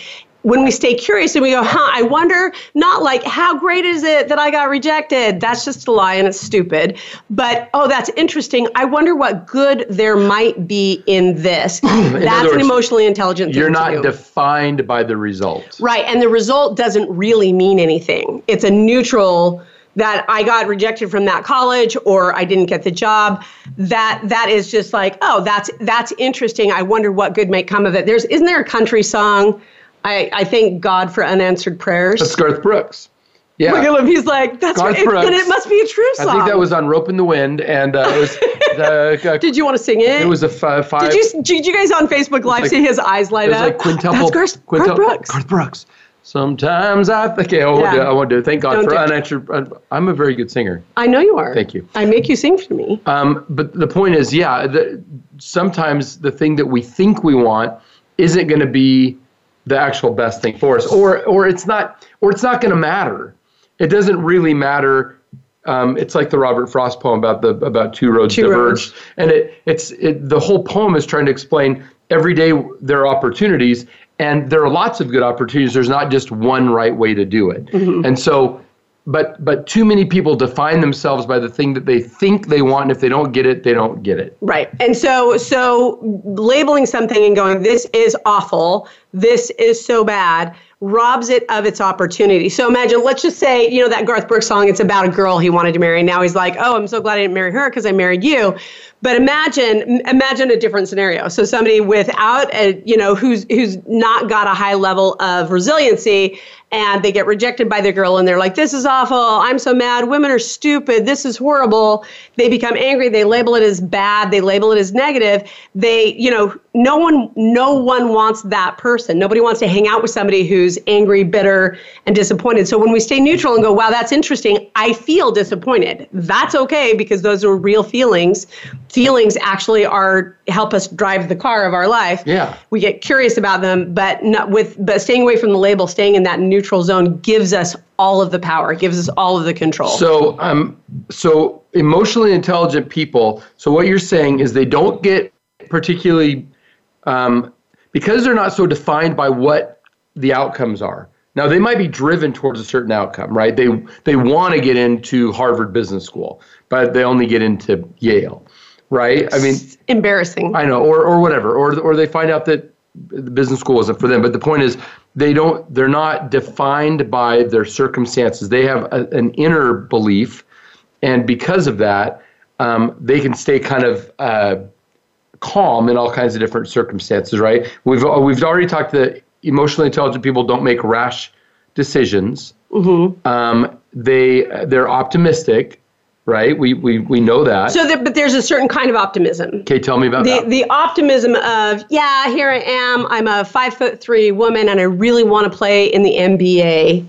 when we stay curious and we go, huh, I wonder, not like, how great is it that I got rejected? That's just a lie and it's stupid. But, oh, that's interesting. I wonder what good there might be in this. in that's words, an emotionally intelligent thing. You're not defined by the result. Right. And the result doesn't really mean anything. It's a neutral that I got rejected from that college or I didn't get the job. That that is just like, oh, that's that's interesting. I wonder what good might come of it. There's isn't there a country song? I, I thank God for unanswered prayers. That's Garth Brooks. Yeah. Look at him. He's like, that's Garth right. Brooks. Then it must be a true song. I think that was on Ropin' the Wind. And uh, it was. the. Uh, did you want to sing it? It was a f- five. Did you, did you guys on Facebook Live like, see his eyes light up? It was like quintuple. That's Garth, Garth Brooks. Garth Brooks. Sometimes I think okay, I won't, yeah. do, I won't do it. Thank God Don't for unanswered. Uh, I'm a very good singer. I know you are. Thank you. I make you sing for me. Um, but the point is, yeah, the, sometimes the thing that we think we want isn't going to be the actual best thing for us, or or it's not, or it's not going to matter. It doesn't really matter. Um, it's like the Robert Frost poem about the about two roads two diverge, roads. and it it's it, the whole poem is trying to explain every day there are opportunities, and there are lots of good opportunities. There's not just one right way to do it, mm-hmm. and so but but too many people define themselves by the thing that they think they want and if they don't get it they don't get it right and so so labeling something and going this is awful this is so bad robs it of its opportunity. So imagine, let's just say, you know, that Garth Brooks song, it's about a girl he wanted to marry. Now he's like, oh, I'm so glad I didn't marry her because I married you. But imagine, imagine a different scenario. So somebody without a, you know, who's who's not got a high level of resiliency and they get rejected by their girl and they're like this is awful. I'm so mad. Women are stupid. This is horrible. They become angry. They label it as bad. They label it as negative. They you know no one no one wants that person. Nobody wants to hang out with somebody who's angry bitter and disappointed. So when we stay neutral and go wow that's interesting i feel disappointed. That's okay because those are real feelings feelings actually are help us drive the car of our life yeah we get curious about them but not with but staying away from the label staying in that neutral zone gives us all of the power, gives us all of the control. So, um, so emotionally intelligent people. So what you're saying is they don't get particularly um, because they're not so defined by what the outcomes are. Now they might be driven towards a certain outcome, right? They they want to get into Harvard Business School, but they only get into Yale, right? I mean, embarrassing. I know, or or whatever, or or they find out that the business school isn't for them. But the point is, they don't they're not defined by their circumstances they have a, an inner belief and because of that um, they can stay kind of uh, calm in all kinds of different circumstances right we've we've already talked that emotionally intelligent people don't make rash decisions mm-hmm. um, they they're optimistic right? We we we know that. So, there, but there's a certain kind of optimism. okay, tell me about The that. the optimism of yeah, here I am. I'm a five foot three woman, and I really want to play in the NBA.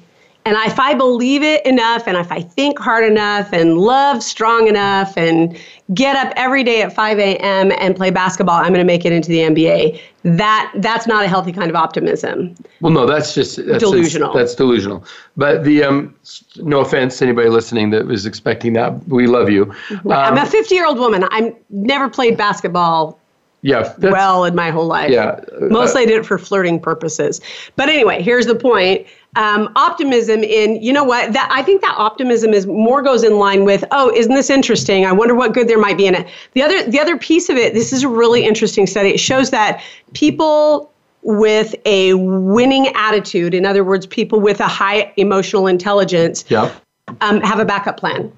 And if I believe it enough, and if I think hard enough, and love strong enough, and get up every day at 5 a.m. and play basketball, I'm going to make it into the NBA. That that's not a healthy kind of optimism. Well, no, that's just that's Delusional. That's delusional. But the um, no offense to anybody listening that was expecting that. We love you. I'm Um, a 50 year old woman. I'm never played basketball yeah. well in my whole life. Yeah. Mostly I did it for flirting purposes. But anyway, here's the point. Um, optimism in, you know what, that I think that optimism is more goes in line with, oh, isn't this interesting? I wonder what good there might be in it. The other the other piece of it, this is a really interesting study. It shows that people with a winning attitude, in other words, people with a high emotional intelligence, Yeah. um, have a backup plan.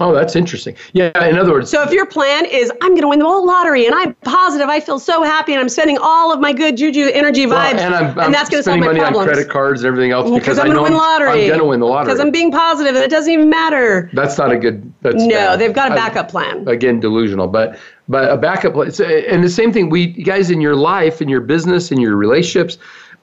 Oh, that's interesting. Yeah. In other words, So if your plan is I'm going to win the whole lottery and I'm positive, I feel so happy and I'm spending all of my good juju energy vibes, well, and I'm, I'm that's going to solve my money problems. on credit cards and everything else because I I'm know going to win the lottery. I'm going to win the lottery. Because I'm being positive and it doesn't even matter. That's not a good. That's No, bad. they've got a backup plan. again delusional but but a backup plan and the same thing we guys in your life in your business in your relationships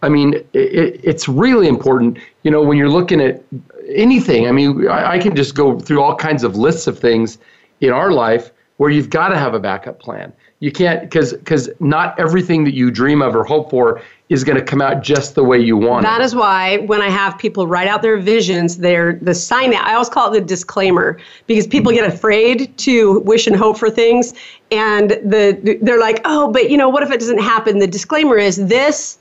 i mean it, it's really important you know when you're looking at anything i mean I, I can just go through all kinds of lists of things in our life where you've got to have a backup plan you can't because because not everything that you dream of or hope for is going to come out just the way you want That it. is why when I have people write out their visions, they're the sign. I always call it the disclaimer because people get afraid to wish and hope for things, and the they're like, oh, but you know, what if it doesn't happen? The disclaimer is this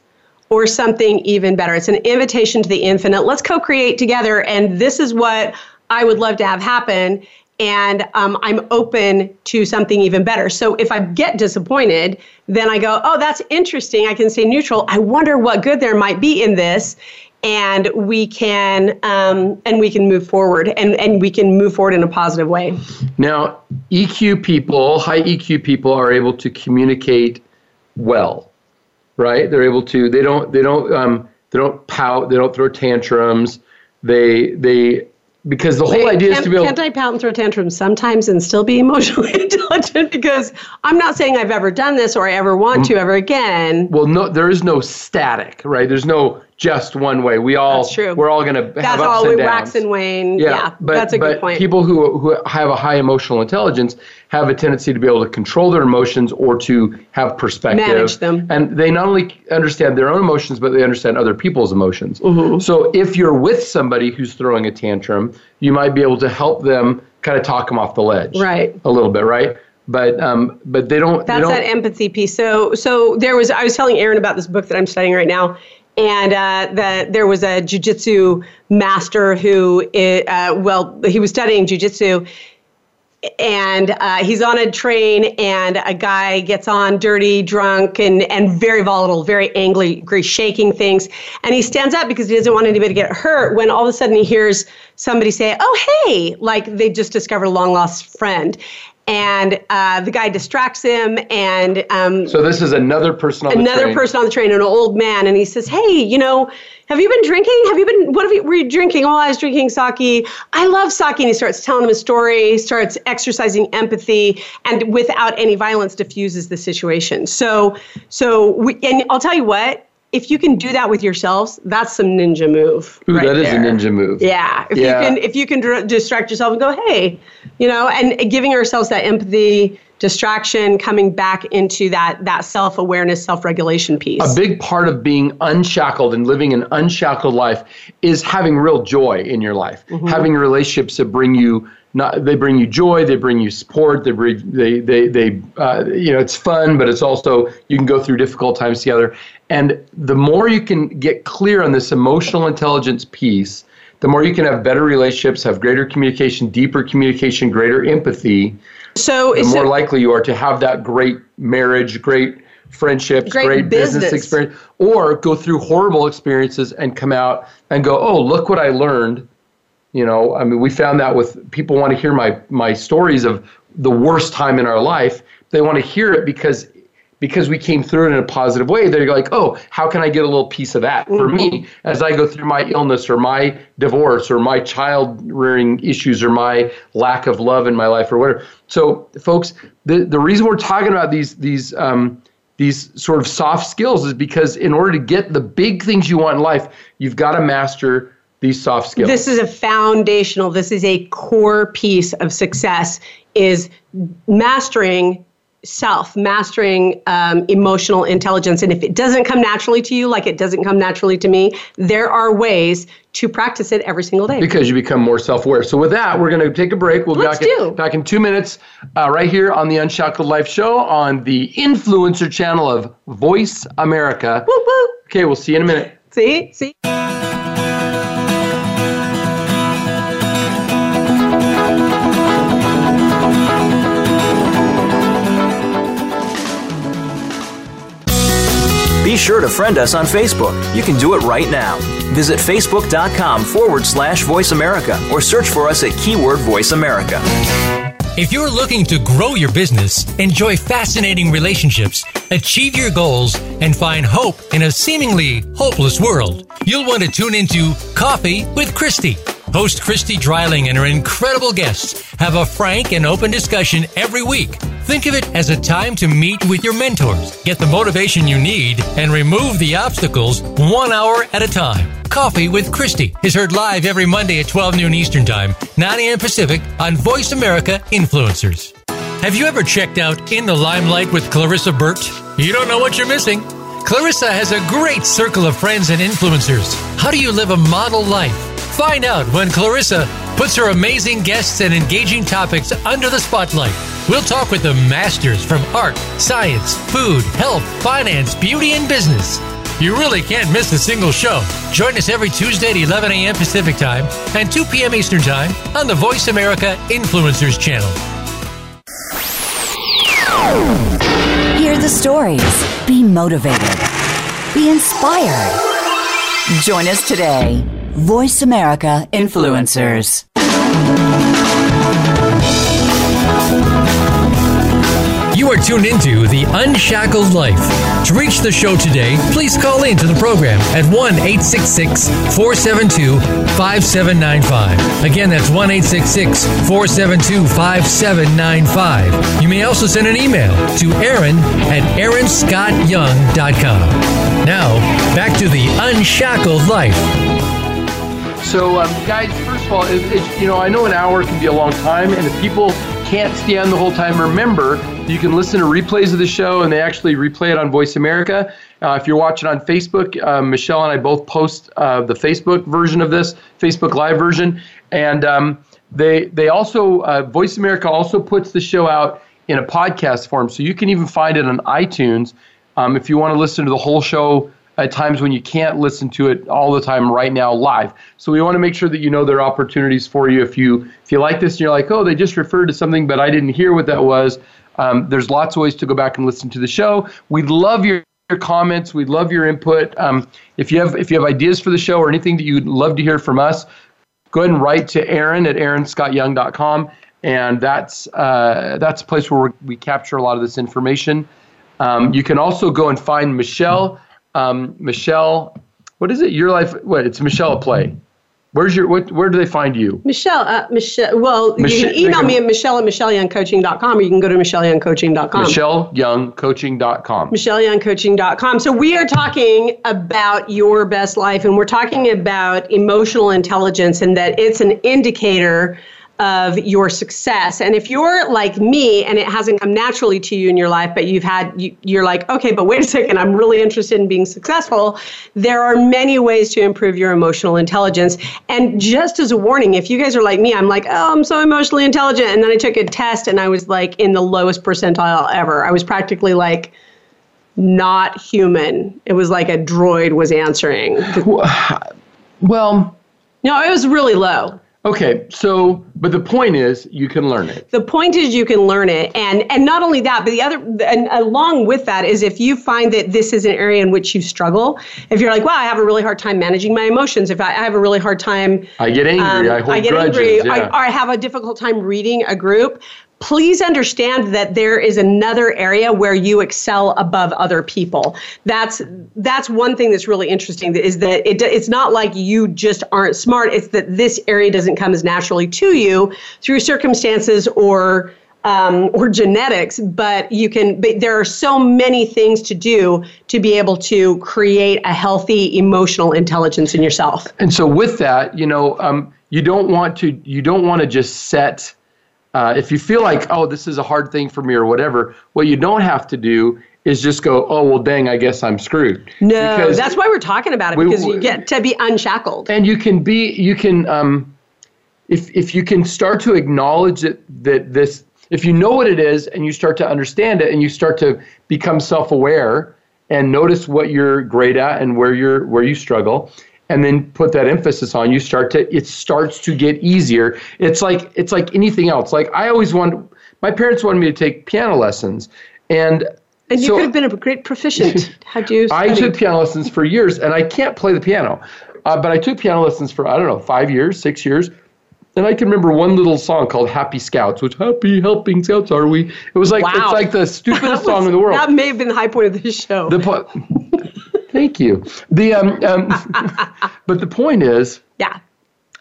or something even better. It's an invitation to the infinite. Let's co-create together, and this is what I would love to have happen. And um, I'm open to something even better. So if I get disappointed, then I go, oh, that's interesting. I can stay neutral. I wonder what good there might be in this, and we can um, and we can move forward, and and we can move forward in a positive way. Now, EQ people, high EQ people are able to communicate well, right? They're able to. They don't. They don't. Um, they don't pout. They don't throw tantrums. They they because the whole Wait, idea is to be able. can't I pout and throw tantrums sometimes and still be emotionally intelligent? Because I'm not saying I've ever done this or I ever want to ever again. well, no, there is no static, right? There's no just one way. We all. That's true. We're all going to have That's ups all we wax and wane. Yeah, but, that's a but good point. people who, who have a high emotional intelligence have a tendency to be able to control their emotions or to have perspective. Manage them. And they not only understand their own emotions, but they understand other people's emotions. Mm-hmm. So if you're with somebody who's throwing a tantrum, you might be able to help them kind of talk them off the ledge. Right. A little bit, right? But um, but they don't. they That's don't, that empathy piece. So, so there was. I was telling Aaron about this book that I'm studying right now, and uh, that there was a jujitsu master who, uh, well, he was studying jujitsu, and uh, he's on a train, and a guy gets on dirty, drunk, and and very volatile, very angry, shaking things, and he stands up because he doesn't want anybody to get hurt. When all of a sudden he hears somebody say, "Oh, hey!" like they just discovered a long lost friend. And uh, the guy distracts him, and um, So this is another person on the another train. person on the train, an old man, and he says, "Hey, you know, have you been drinking? Have you been? What have you, were you drinking? Oh, I was drinking sake. I love sake." And he starts telling him a story, starts exercising empathy, and without any violence, diffuses the situation. So, so we, and I'll tell you what. If you can do that with yourselves, that's some ninja move. Ooh, right that is a ninja move. Yeah, if Yeah. you can, if you can dr- distract yourself and go, hey, you know, and giving ourselves that empathy, distraction, coming back into that that self awareness, self regulation piece. a big part of being unshackled and living an unshackled life is having real joy in your life Mm-hmm. having relationships that bring you not they bring you joy they bring you support they bring they they, they uh, you know it's fun but it's also you can go through difficult times together and the more you can get clear on this emotional intelligence piece the more you can have better relationships have greater communication deeper communication greater empathy so, the more likely you are to have that great marriage, great friendships, Great great, business. business. experience, or go through horrible experiences and come out and go, oh, look what I learned. You know, I mean, we found that with people want to hear my my stories of the worst time in our life. They want to hear it because because we came through it in a positive way, they're like, oh, how can I get a little piece of that for me as I go through my illness or my divorce or my child rearing issues or my lack of love in my life or whatever. So, folks, the, the reason we're talking about these these um, these sort of soft skills is because in order to get the big things you want in life, you've got to master these soft skills. This is a foundational, this is a core piece of success is mastering self, mastering um, emotional intelligence. And if it doesn't come naturally to you, like it doesn't come naturally to me, there are ways to practice it every single day. Because you become more self-aware. So with that, we're going to take a break. We'll be Let's back, do. in, back in two minutes, uh, right here on the Unshackled Life Show on the influencer channel of Voice America. Woo woo. Okay, we'll see you in a minute. See? See? Sure to friend us on Facebook. You can do it right now. Visit facebook.com forward slash voice America or search for us at keyword voice America. If you're looking to grow your business, enjoy fascinating relationships, achieve your goals, and find hope in a seemingly hopeless world, you'll want to tune into Coffee with Christy. Host Christy Dryling and her incredible guests have a frank and open discussion every week. Think of it as a time to meet with your mentors, get the motivation you need, and remove the obstacles one hour at a time. Coffee with Christy is heard live every Monday at 12 noon Eastern Time, 9 a.m. Pacific on Voice America Influencers. Have you ever checked out In the Limelight with Clarissa Burt? You don't know what you're missing. Clarissa has a great circle of friends and influencers. How do you live a model life? Find out when Clarissa puts her amazing guests and engaging topics under the spotlight. We'll talk with the masters from art, science, food, health, finance, beauty, and business. You really can't miss a single show. Join us every Tuesday at 11 a.m. Pacific Time and 2 p.m. Eastern Time on the Voice America Influencers channel. Hear the stories. Be motivated. Be inspired. Join us today. Voice America Influencers. You are tuned into The Unshackled Life. To reach the show today, please call in to the program at 1 866 472 5795. Again, that's 1 866 472 5795. You may also send an email to Aaron at aaronscottyoung.com. Now, back to The Unshackled Life. So, um, guys, first of all, it, it, you know, I know an hour can be a long time, and if people can't stand the whole time, remember you can listen to replays of the show, and they actually replay it on Voice America. Uh, if you're watching on Facebook, uh, Michelle and I both post uh, the Facebook version of this, Facebook Live version, and um, they they also uh, Voice America also puts the show out in a podcast form, so you can even find it on iTunes um, if you want to listen to the whole show at times when you can't listen to it all the time right now live. So we want to make sure that you know there are opportunities for you if you if you like this and you're like, oh, they just referred to something, but I didn't hear what that was. Um, there's lots of ways to go back and listen to the show. We'd love your your comments. We'd love your input. Um, if you have if you have ideas for the show or anything that you'd love to hear from us, go ahead and write to Aaron at aaronscottyoung.com, and that's uh, that's a place where we capture a lot of this information. Um, you can also go and find Michelle. Um, Michelle, what is it? Your life? What? It's Michelle Play. Where's your? What? Where do they find you? Michelle, uh, Michelle. Well, Mich- you can email me at Michelle at MichelleYoungCoaching.com, or you can go to MichelleYoungCoaching.com. MichelleYoungCoaching.com. MichelleYoungCoaching.com. So we are talking about your best life, and we're talking about emotional intelligence, and that it's an indicator of your success. And if you're like me and it hasn't come naturally to you in your life, but you've had, you, you're like, okay, but wait a second, I'm really interested in being successful. There are many ways to improve your emotional intelligence. And just as a warning, if you guys are like me, I'm like, oh, I'm so emotionally intelligent. And then I took a test and I was like in the lowest percentile ever. I was practically like, not human. It was like a droid was answering. Well, No, it was really low. Okay. So, but the point is, you can learn it. the point is you can learn it and and not only that but the other and along with that is if you find that this is an area in which you struggle if you're like wow i have a really hard time managing my emotions if i, I have a really hard time I get angry. um, I hold grudges i get grudges. angry yeah. I, or I have a difficult time reading a group please understand that there is another area where you excel above other people. That's that's one thing that's really interesting is that it, it's not like you just aren't smart. It's that this area doesn't come as naturally to you through circumstances or um, or genetics, but you can. But there are so many things to do to be able to create a healthy emotional intelligence in yourself. And so, with that, you know, um, you don't want to. You don't want to just set. Uh, if you feel like, oh, this is a hard thing for me or whatever, what you don't have to do is just go, oh, well, dang, I guess I'm screwed. No, because that's why we're talking about it because we, you get to be unshackled. And you can be, you can, um, if if you can start to acknowledge that that this if you know what it is and you start to understand it and you start to become self-aware and notice what you're great at and where you're where you struggle and then put that emphasis on you start to it starts to get easier it's like it's like anything else like i always wanted my parents wanted me to take piano lessons and and you so, could have been a great proficient had you studied. i took piano lessons for years and i can't play the piano uh, but i took piano lessons for i don't know five years six years and I can remember one little song called "Happy Scouts," which "Happy Helping Scouts Are We?" It was like wow. it's like the stupidest was, song in the world. That may have been the high point of the show. The po- Thank you. The um, um but the point is, yeah.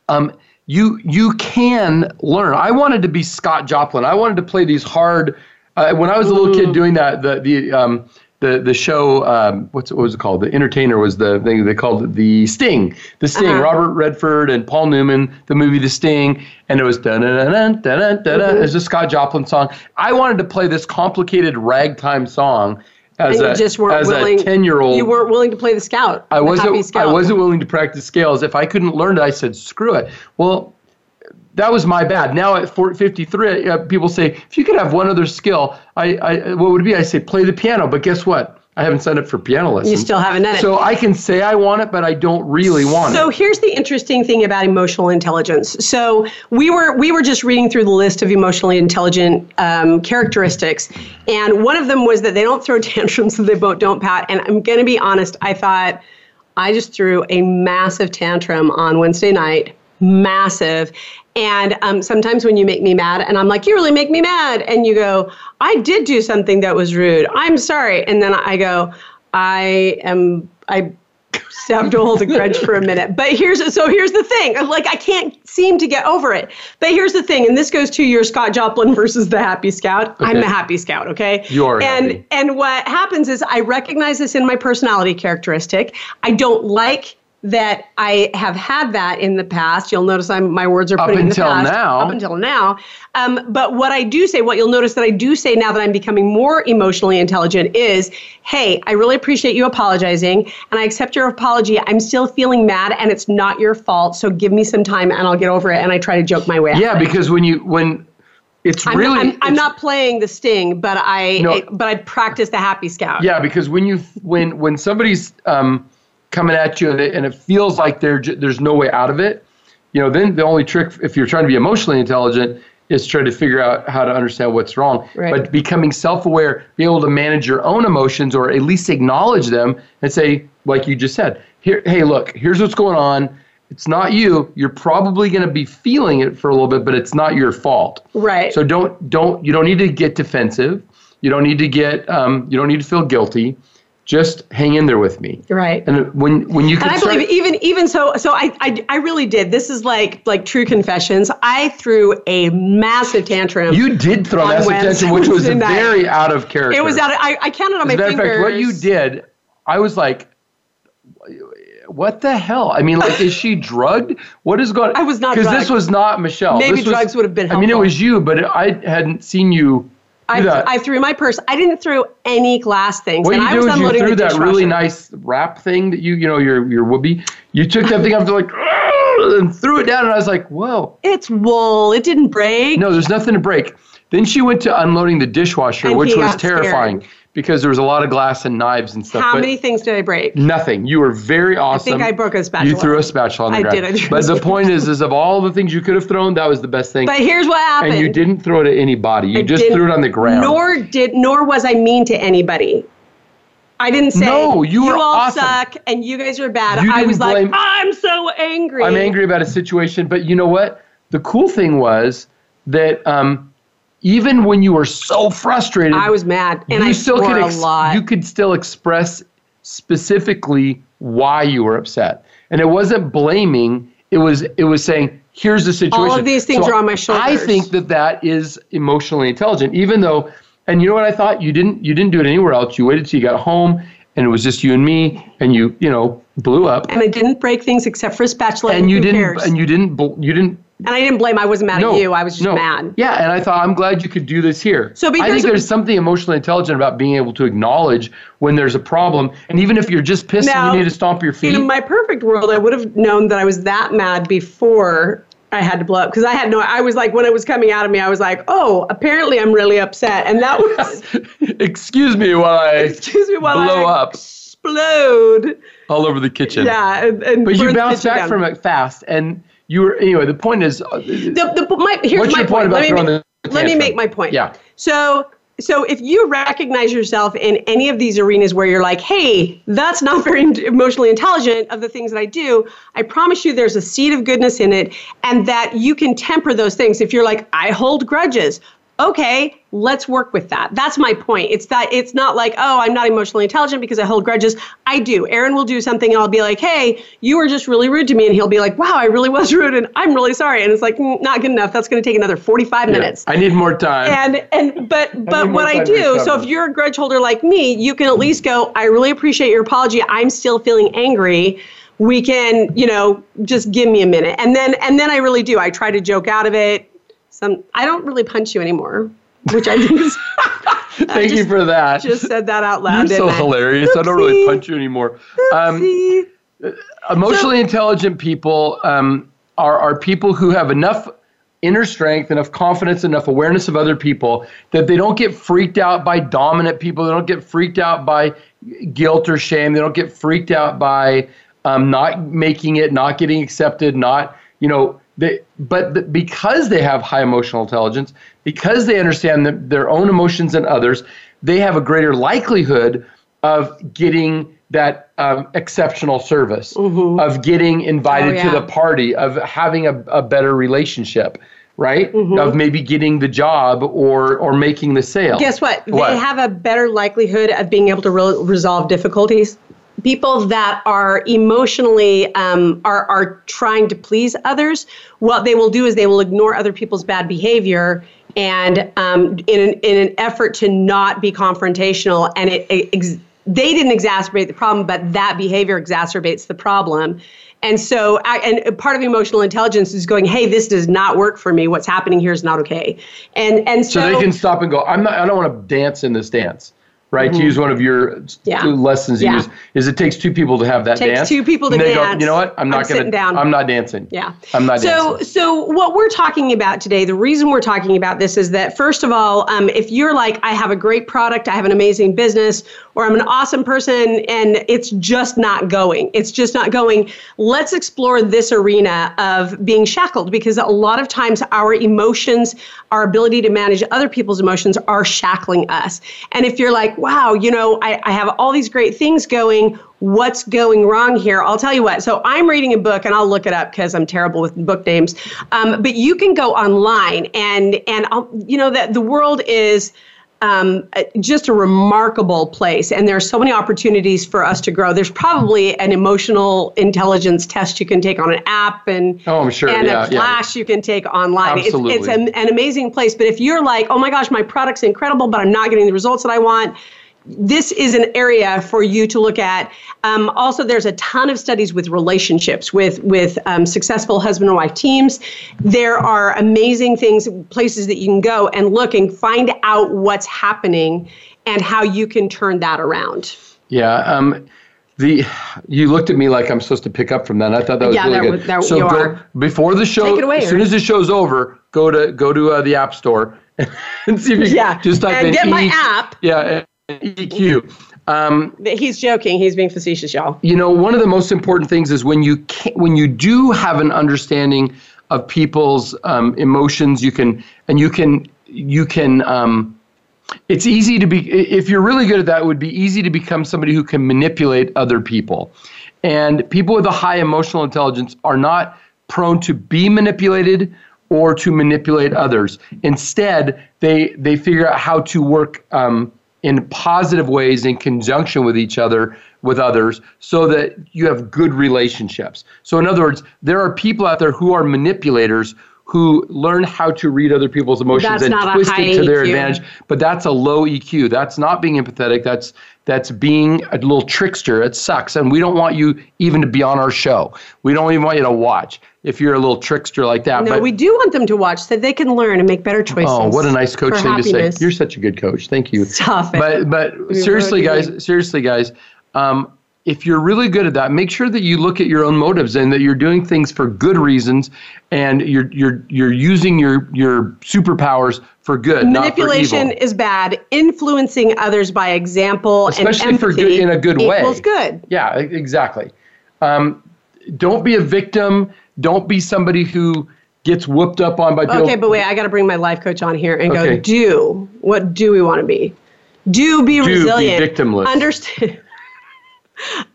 Um, you you can learn. I wanted to be Scott Joplin. I wanted to play these hard. Uh, when I was a little kid doing that, the the um, the the show um, what's what was it called? The Entertainer was the thing they called it the Sting. The Sting. Uh-huh. Robert Redford and Paul Newman. The movie The Sting, and it was da da da da da da da. It's a Scott Joplin song. I wanted to play this complicated ragtime song. As and you a, just weren't as willing, a ten year old, you weren't willing to play the scout. I wasn't. Scout. I wasn't willing to practice scales. If I couldn't learn it, I said screw it. Well, that was my bad. Now at 53, uh, people say, if you could have one other skill, I, I, what would it be? I say, play the piano. But guess what? I haven't signed up for piano lessons. You still haven't done it. So I can say I want it, but I don't really want so it. So here's the interesting thing about emotional intelligence. So we were we were just reading through the list of emotionally intelligent um, characteristics, and one of them was that they don't throw tantrums, so they both don't pat. And I'm going to be honest, I thought I just threw a massive tantrum on Wednesday night massive. And um, sometimes when you make me mad, and I'm like, you really make me mad, and you go, I did do something that was rude. I'm sorry. And then I go, I am, I have to hold a grudge for a minute. But here's so here's the thing. Like I can't seem to get over it. But here's the thing, and this goes to your Scott Joplin versus the Happy Scout. Okay. I'm the Happy Scout, okay? You are. And happy. and what happens is I recognize this in my personality characteristic. I don't like that I have had that in the past. You'll notice I'm my words are up until in the past, now. Up until now. Um, but what I do say, what you'll notice that I do say now that I'm becoming more emotionally intelligent is, hey, I really appreciate you apologizing, and I accept your apology. I'm still feeling mad, and it's not your fault. So give me some time, and I'll get over it. And I try to joke my way. Yeah, because when you when it's I'm really not, I'm, it's, I'm, not playing the sting, but I, no, I but I practice the happy scout. Yeah, because when you when when somebody's um, coming at you and it, and it feels like there's no way out of it, you know, then the only trick, if you're trying to be emotionally intelligent, is try to figure out how to understand what's wrong. Right. But becoming self-aware, be able to manage your own emotions or at least acknowledge them and say, like you just said, here, hey, look, here's what's going on. It's not you. You're probably going to be feeling it for a little bit, but it's not your fault. Right. So don't don't you don't need to get defensive. You don't need to get um, you don't need to feel guilty just hang in there with me right and when when you and i believe even even so so I, I i really did this is like like true confessions i threw a massive tantrum you did throw a massive tantrum which was very out of character it was out of, i, I counted on As my fingers fact, what you did i was like what the hell? I mean, like, is she drugged? What is going? I was not because this was not Michelle. Maybe this drugs was, would have been. Helpful. I mean, it was you, but I hadn't seen you I, I, threw my purse. I didn't throw any glass things. What and you I do was is you threw that really nice wrap thing that you, you know, your your whoopee. You took that thing up to like and threw it down, and I was like, whoa. It's wool. It didn't break. No, there's nothing to break. Then she went to unloading the dishwasher, And which was terrifying scared. Because there was a lot of glass and knives and stuff. How many things did I break? Nothing. You were very awesome. I think I broke a spatula. You threw a spatula on the I ground. did, I a but the point is, is of all the things you could have thrown, that was the best thing. But here's what happened. and you didn't throw it at anybody. You I just threw it on the ground. Nor did nor was I mean to anybody. I didn't say No, you were all awesome. suck and you guys are bad. You I was like, I'm so angry. I'm angry about a situation, but you know what? The cool thing was that um, even when you were so frustrated, I was mad, and you I still swore could a lot. you could still express specifically why you were upset, and it wasn't blaming. It was it was saying, "Here's the situation." All of these things are on my shoulders. I think that that is emotionally intelligent, even though. And you know what I thought? You didn't you didn't do it anywhere else. You waited till you got home, and it was just you and me, and you you know blew up. and I didn't break things except for a spatula. And and you didn't cares? and you didn't you didn't And I didn't blame. I wasn't mad no, at you. I was just no. mad. Yeah, and I thought I'm glad you could do this here. So I think there's something emotionally intelligent about being able to acknowledge when there's a problem, and even if you're just pissed Now, and you need to stomp your feet. In my perfect world, I would have known that I was that mad before I had to blow up because I had no. I was like, when it was coming out of me, I was like, oh, apparently I'm really upset, and that was. Excuse me while I excuse me while blow I up explode. all over the kitchen. Yeah, and, and But you bounced back down. from it fast, and you were anyway. The point is, uh, The, the, my, here's What's my your point about Let me, throwing make- the let me make my point. Yeah. So so if you recognize yourself in any of these arenas where you're like, hey, that's not very emotionally intelligent of the things that I do, I promise you there's a seed of goodness in it and that you can temper those things. If you're like, I hold grudges, okay, let's work with that. That's my point. It's that it's not like, oh, I'm not emotionally intelligent because I hold grudges. I do. Aaron will do something and I'll be like, hey, you were just really rude to me. And he'll be like, wow, I really was rude and I'm really sorry. And it's like, "Mm, not good enough. That's going to take another 45 yeah, minutes I need more time. and and but but need what I do, so if you're a grudge holder like me, you can at least go, I really appreciate your apology. I'm still feeling angry. We can, you know, just give me a minute. And then and then I really do. I try to joke out of it. Some I don't really punch you anymore, which I think is Thank you just- for that. just said that out loud. You're so I? hilarious. I don't really punch you anymore. Um, emotionally intelligent people um, are, are people who have enough inner strength, enough confidence, enough awareness of other people that they don't get freaked out by dominant people. They don't get freaked out by guilt or shame. They don't get freaked out by um, not making it, not getting accepted, not, you know, they, but th- because they have high emotional intelligence, because they understand the, their own emotions and others, they have a greater likelihood of getting that um, exceptional service, of getting invited Mm-hmm. Oh, to the party, of having a, a better relationship, right? Mm-hmm. Of maybe getting the job or or making the sale. Guess what? What? They have a better likelihood of being able to re- resolve difficulties. People that are emotionally um, are are trying to please others. What they will do is they will ignore other people's bad behavior, and um, in an, in an effort to not be confrontational, and it, it ex- they didn't exacerbate the problem, but that behavior exacerbates the problem. And so, I- and part of emotional intelligence is going, "Hey, this does not work for me. What's happening here is not okay." And and so they can stop and go. I'm not. I don't want to dance in this dance. Right, to use one of your Mm-hmm. Yeah. two lessons you Yeah. use is it takes two people to have that Takes dance. two people to they Go, dance. you know what? I'm not sitting down. I'm not dancing. Yeah. I'm not so, dancing. So, what we're talking about today, the reason we're talking about this is that, first of all, um, if you're like, I have a great product, I have an amazing business, or I'm an awesome person, and it's just not going, it's just not going, let's explore this arena of being shackled because a lot of times our emotions, our ability to manage other people's emotions are shackling us. And if you're like, wow, you know, I, I have all these great things going, what's going wrong here? I'll tell you what. So i'm reading a book and i'll look it up because i'm terrible with book names. Um, but you can go online and and I'll, you know that the world is um, just a remarkable place. And there are so many opportunities for us to grow. There's probably an emotional intelligence test you can take on an app and Oh, I'm sure. and Yeah, a yeah. class you can take online. It's, it's an, an amazing place. But if you're like oh my gosh my product's incredible but i'm not getting the results that i want this is an area for you to look at. Um, also, there's a ton of studies with relationships with with um, successful husband and wife teams. There are amazing things, places that you can go and look and find out what's happening and how you can turn that around. Yeah. Um, the you looked at me like I'm supposed to pick up from that. I thought that was Yeah, really that good. was- that- so you go are. before the show. Away, as soon as the show's over, go to go to uh, the app store and see if you Yeah, can just type and in get my E- app. Yeah, EQ. Um, He's joking. He's being facetious, y'all. you know, one of the most important things is when you can, when you do have an understanding of people's um, emotions, you can and you can you can. Um, it's easy to be if you're really good at that. It would be easy to become somebody who can manipulate other people, and people with a high emotional intelligence are not prone to be manipulated or to manipulate others. Instead, they they figure out how to work um, in positive ways in conjunction with each other with others so that you have good relationships. So in other words, there are people out there who are manipulators who learn how to read other people's emotions That's and twist it to their EQ. advantage. But that's a low EQ. That's not being empathetic. That's that's being a little trickster. It sucks, and we don't want you even to be on our show. We don't even want you to watch if you're a little trickster like that. No, but we do want them to watch so they can learn and make better choices. Oh, what a nice coach for thing to say. You're such a good coach. Thank you. Stop it. But but seriously, ruining guys, seriously, guys, um, if you're really good at that, make sure that you look at your own motives and that you're doing things for good reasons, and you're you're you're using your your superpowers for good, Manipulation not for evil. is bad. Influencing others by example Especially and for empathy good in a good way. equals good. Yeah, exactly. Um, don't be a victim. Don't be somebody who gets whooped up on by. Okay, but wait, I got to bring my life coach on here and Okay. go. Do what do we want to be? Do be be resilient. victimless. Understand.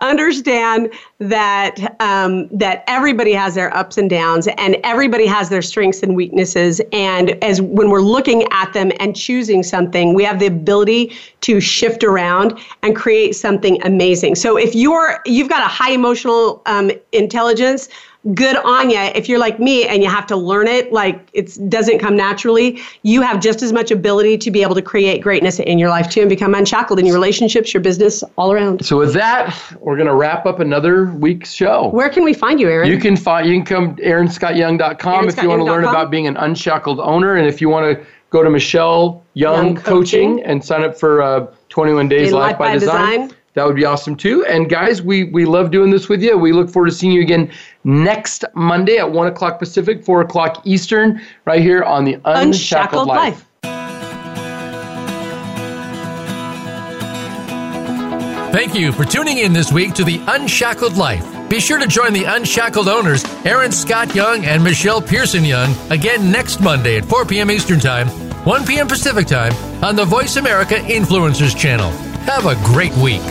Understand that um, that everybody has their ups and downs, and everybody has their strengths and weaknesses. And as when we're looking at them and choosing something, we have the ability to shift around and create something amazing. So if you're you've got a high emotional um, intelligence, good on you. If you're like me and you have to learn it, like it doesn't come naturally, you have just as much ability to be able to create greatness in your life too and become unshackled in your relationships, your business, all around. So with that, we're gonna wrap up another week's show. Where can we find you, Aaron? You can find you can come to AaronScottYoung.com if you want to learn about being an unshackled owner, and if you want to go to Michelle Young, Young Coaching. Coaching. and sign up for uh, 21 Days In Life by, Design. Design. That would be awesome too. And guys, we we love doing this with you. We look forward to seeing you again next Monday at one o'clock Pacific, four o'clock Eastern, right here on the Unshackled, Unshackled Life. Life. Thank you for tuning in this week to the Unshackled Life. Be sure to join the Unshackled owners, Aaron Scott Young and Michelle Pearson Young, again next Monday at 4 p.m. Eastern Time, 1 p.m. Pacific Time on the Voice America Influencers channel. Have a great week.